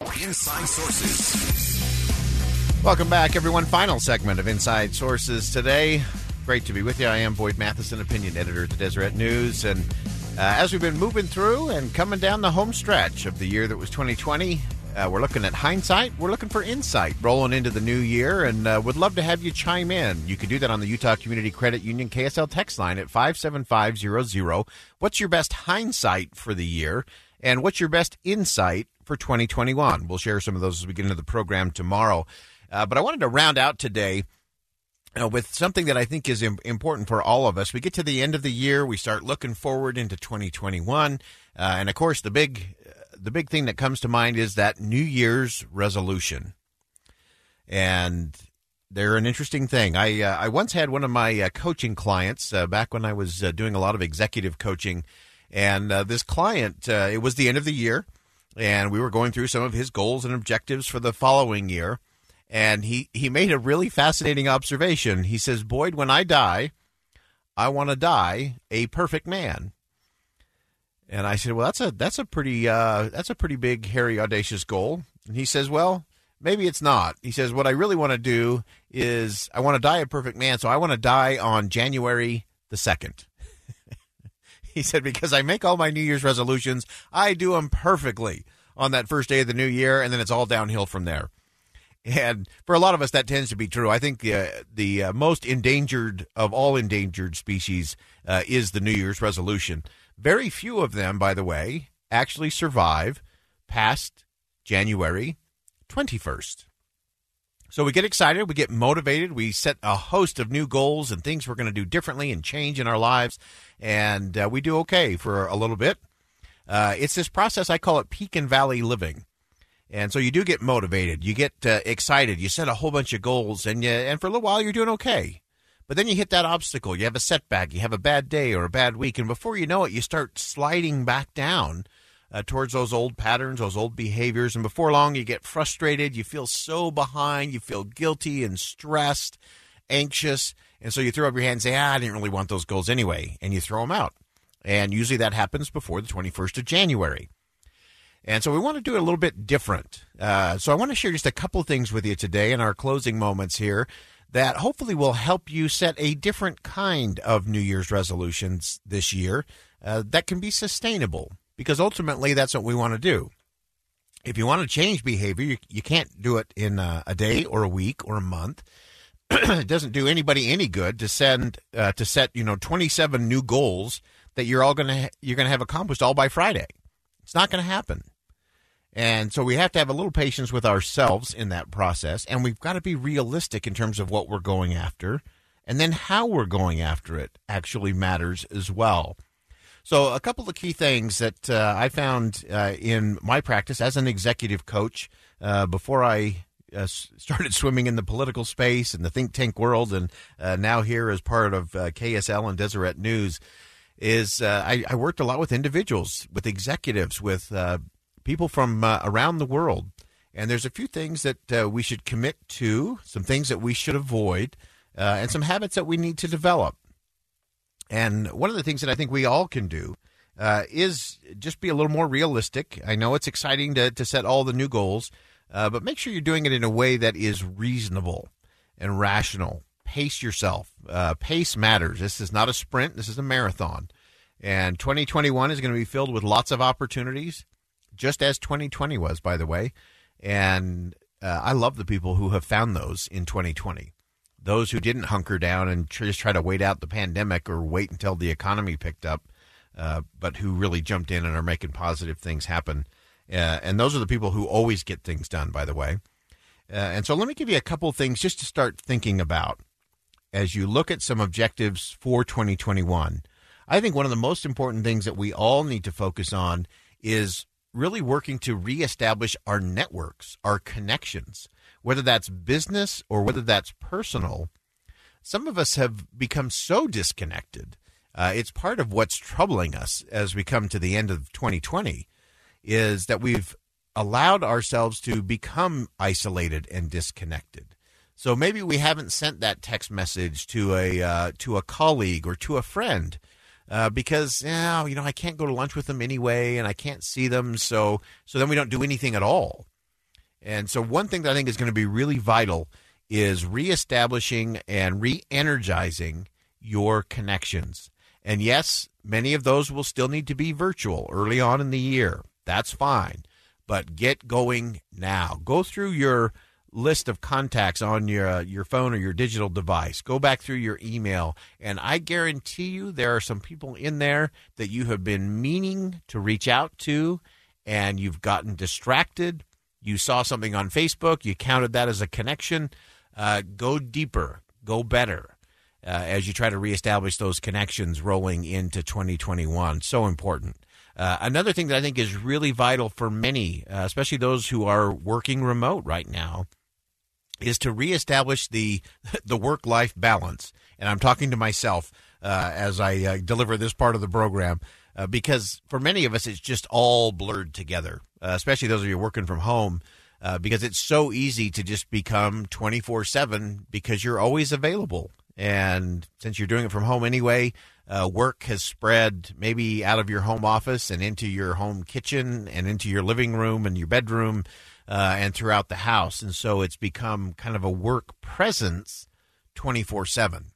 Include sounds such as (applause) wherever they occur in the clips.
Inside Sources. Welcome back, everyone. Final segment of Inside Sources today. Great to be with you. I am Boyd Matheson, opinion editor at the Deseret News. And uh, as we've been moving through and coming down the home stretch of the year that was 2020, uh, we're looking at hindsight. We're looking for insight rolling into the new year, and uh, would love to have you chime in. You can do that on the Utah Community Credit Union KSL text line at 57500. What's your best hindsight for the year? And what's your best insight for 2021? We'll share some of those as we get into the program tomorrow. Uh, but I wanted to round out today uh, with something that I think is Im- important for all of us. We get to the end of the year, we start looking forward into 2021, uh, and of course, the big the big thing that comes to mind is that New Year's resolution, and they're an interesting thing. I uh, I once had one of my uh, coaching clients uh, back when I was doing a lot of executive coaching, and this client it was the end of the year, and we were going through some of his goals and objectives for the following year, and he he made a really fascinating observation. He says, "Boyd, when I die, I want to die a perfect man." And I said, "Well, that's a that's a pretty uh, that's a pretty big, hairy, audacious goal." And he says, "Well, maybe it's not." He says, "What I really want to do is I want to die a perfect man, so I want to die on January the second. (laughs) he said, "Because I make all my New Year's resolutions, I do them perfectly on that first day of the new year, and then it's all downhill from there." And for a lot of us, that tends to be true. I think uh, the uh, most endangered of all endangered species uh, is the New Year's resolution. Very few of them, by the way, actually survive past January 21st. So we get excited, we get motivated, we set a host of new goals and things we're going to do differently and change in our lives, and uh, we do okay for a little bit. Uh, it's this process, I call it peak and valley living. And so you do get motivated, you get uh, excited, you set a whole bunch of goals, and you, and for a little while you're doing okay. But then you hit that obstacle, you have a setback, you have a bad day or a bad week, and before you know it, you start sliding back down uh, towards those old patterns, those old behaviors. And before long, you get frustrated, you feel so behind, you feel guilty and stressed, anxious. And so you throw up your hand and say, ah, I didn't really want those goals anyway. And you throw them out. And usually that happens before the 21st of January. And so we want to do it a little bit different. Uh, so I want to share just a couple things with you today in our closing moments here that hopefully will help you set a different kind of New Year's resolutions this year uh, that can be sustainable because ultimately that's what we want to do. If you want to change behavior, you, you can't do it in a, a, day or a week or a month. (clears throat) it doesn't do anybody any good to send uh, to set you know 27 new goals that you're all gonna ha- you're gonna have accomplished all by Friday. It's not to happen. And so we have to have a little patience with ourselves in that process. And we've got to be realistic in terms of what we're going after. And then how we're going after it actually matters as well. So, a couple of key things that uh, I found uh, in my practice as an executive coach uh, before I uh, started (laughs) swimming in the political space and the think tank world, and uh, now here as part of uh, KSL and Deseret News, is I, I, worked a lot with individuals, with executives, with people from uh, around the world. And there's a few things that uh, we should commit to, some things that we should avoid, uh, and some habits that we need to develop. And one of the things that I think we all can do uh, is just be a little more realistic. I know it's exciting to, to set all the new goals, uh, but make sure you're doing it in a way that is reasonable and rational. Pace yourself. Uh, pace matters. This is not a sprint, this is a marathon. And 2021 is going to be filled with lots of opportunities just as 2020 was, by the way. And uh, I love the people who have found those in 2020. Those who didn't hunker down and just try to wait out the pandemic or wait until the economy picked up, uh, but who really jumped in and are making positive things happen. Uh, and those are the people who always get things done, by the way. Uh, and so let me give you a couple things just to start thinking about as you look at some objectives for 2021. I think one of the most important things that we all need to focus on is really working to reestablish our networks, our connections, whether that's business or whether that's personal. Some of us have become so disconnected. Uh, it's part of what's troubling us as we come to the end of 2020 is that we've allowed ourselves to become isolated and disconnected. So maybe we haven't sent that text message to a uh, to a colleague or to a friend uh, because yeah, you know I can't go to lunch with them anyway, and I can't see them, so so then we don't do anything at all. And so one thing that I think is going to be really vital is reestablishing and re-energizing your connections. And yes, many of those will still need to be virtual early on in the year. That's fine. But get going now. Go through your list of contacts on your uh, your phone or your digital device. Go back through your email, and I guarantee you there are some people in there that you have been meaning to reach out to, and you've gotten distracted. You saw something on Facebook, you counted that as a connection. Uh, go deeper, go better. Uh, as you try to reestablish those connections rolling into 2021. So important. Uh, another thing that I think is really vital for many, uh, especially those who are working remote right now, is to reestablish the (laughs) the work life balance. And I'm talking to myself uh, as I uh, deliver this part of the program uh, because for many of us it's just all blurred together, uh, especially those of you working from home. Uh, because it's so easy to just become 24 7 because you're always available. And since you're doing it from home anyway, uh, work has spread maybe out of your home office and into your home kitchen and into your living room and your bedroom uh, and throughout the house. And so it's become kind of a work presence 24 7.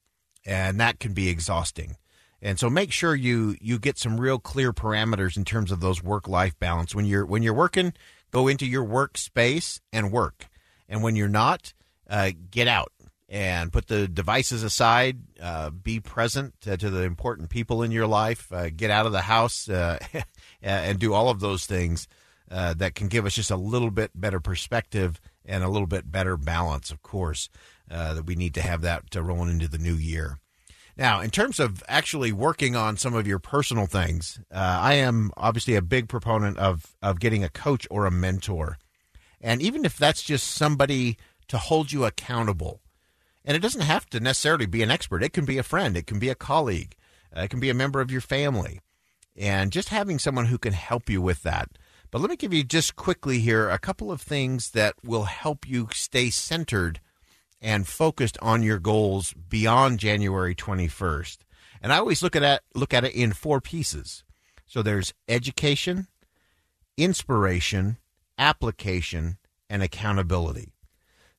And that can be exhausting. And so make sure you you get some real clear parameters in terms of those work life balance. When you're when you're working, go into your workspace and work. And when you're not, uh, get out and put the devices aside. Uh, be present to, the important people in your life. Uh, get out of the house uh, (laughs) and do all of those things uh, that can give us just a little bit better perspective and a little bit better balance, of course, that we need to have that rolling into the new year. Now, in terms of actually working on some of your personal things, uh, I am obviously a big proponent of, of getting a coach or a mentor. And even if that's just somebody to hold you accountable, and it doesn't have to necessarily be an expert, it can be a friend, it can be a colleague, uh, it can be a member of your family. And just having someone who can help you with that but let me give you just quickly here a couple of things that will help you stay centered and focused on your goals beyond January 21st. And I always look at it, look at it in four pieces. So there's education, inspiration, application, and accountability.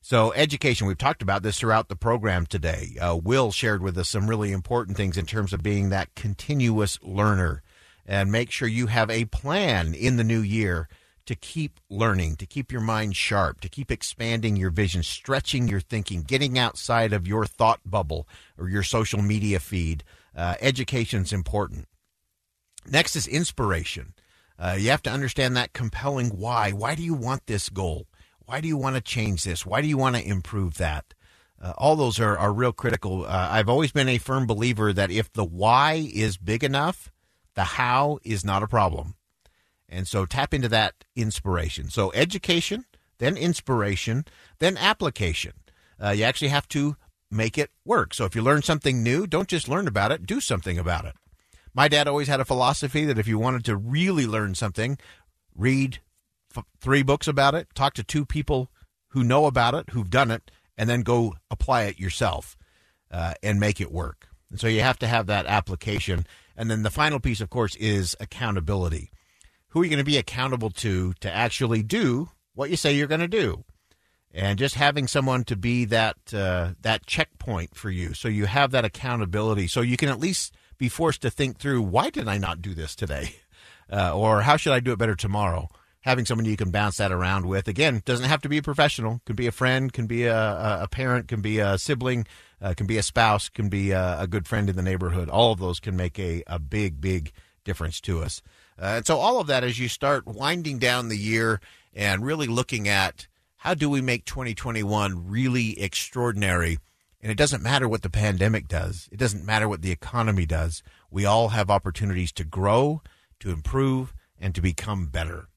So, education, we've talked about this throughout the program today. Uh, Will shared with us some really important things in terms of being that continuous learner and make sure you have a plan in the new year to keep learning, to keep your mind sharp, to keep expanding your vision, stretching your thinking, getting outside of your thought bubble or your social media feed. Uh, Education is important. Next is inspiration. Uh, you have to understand that compelling why. Why do you want this goal? Why do you want to change this? Why do you want to improve that? Uh, all those are, are real critical. Uh, I've always been a firm believer that if the why is big enough, the how is not a problem. And so tap into that inspiration. So education, then inspiration, then application. Uh, you actually have to make it work. So if you learn something new, don't just learn about it, do something about it. My dad always had a philosophy that if you wanted to really learn something, read f- three books about it, talk to two people who know about it, who've done it, and then go apply it yourself uh, and make it work. And so you have to have that application. And then the final piece, of course, is accountability. Who are you going to be accountable to to actually do what you say you're going to do? And just having someone to be that uh, that checkpoint for you, so you have that accountability, so you can at least be forced to think through why did I not do this today, (laughs) uh, or how should I do it better tomorrow having someone you can bounce that around with. Again, doesn't have to be a professional. Can be a friend, can be a, a parent, can be a sibling, uh, can be a spouse, can be a, a, good friend in the neighborhood. All of those can make a, a big, big difference to us. Uh, and so all of that as you start winding down the year and really looking at how do we make 2021 really extraordinary. And it doesn't matter what the pandemic does. It doesn't matter what the economy does. We all have opportunities to grow, to improve, and to become better.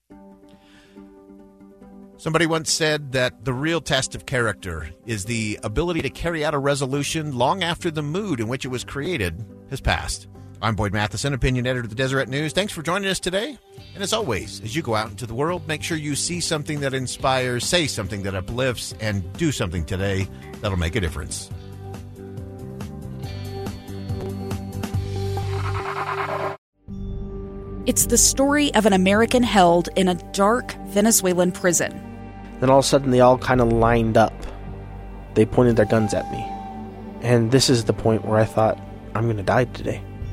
Somebody once said that the real test of character is the ability to carry out a resolution long after the mood in which it was created has passed. I'm Boyd Matheson, opinion editor of the Deseret News. Thanks for joining us today. And as always, as you go out into the world, make sure you see something that inspires, say something that uplifts, and do something today that'll make a difference. It's the story of an American held in a dark Venezuelan prison. Then all of a sudden, they all kind of lined up. They pointed their guns at me. And this is the point where I thought, I'm going to die today.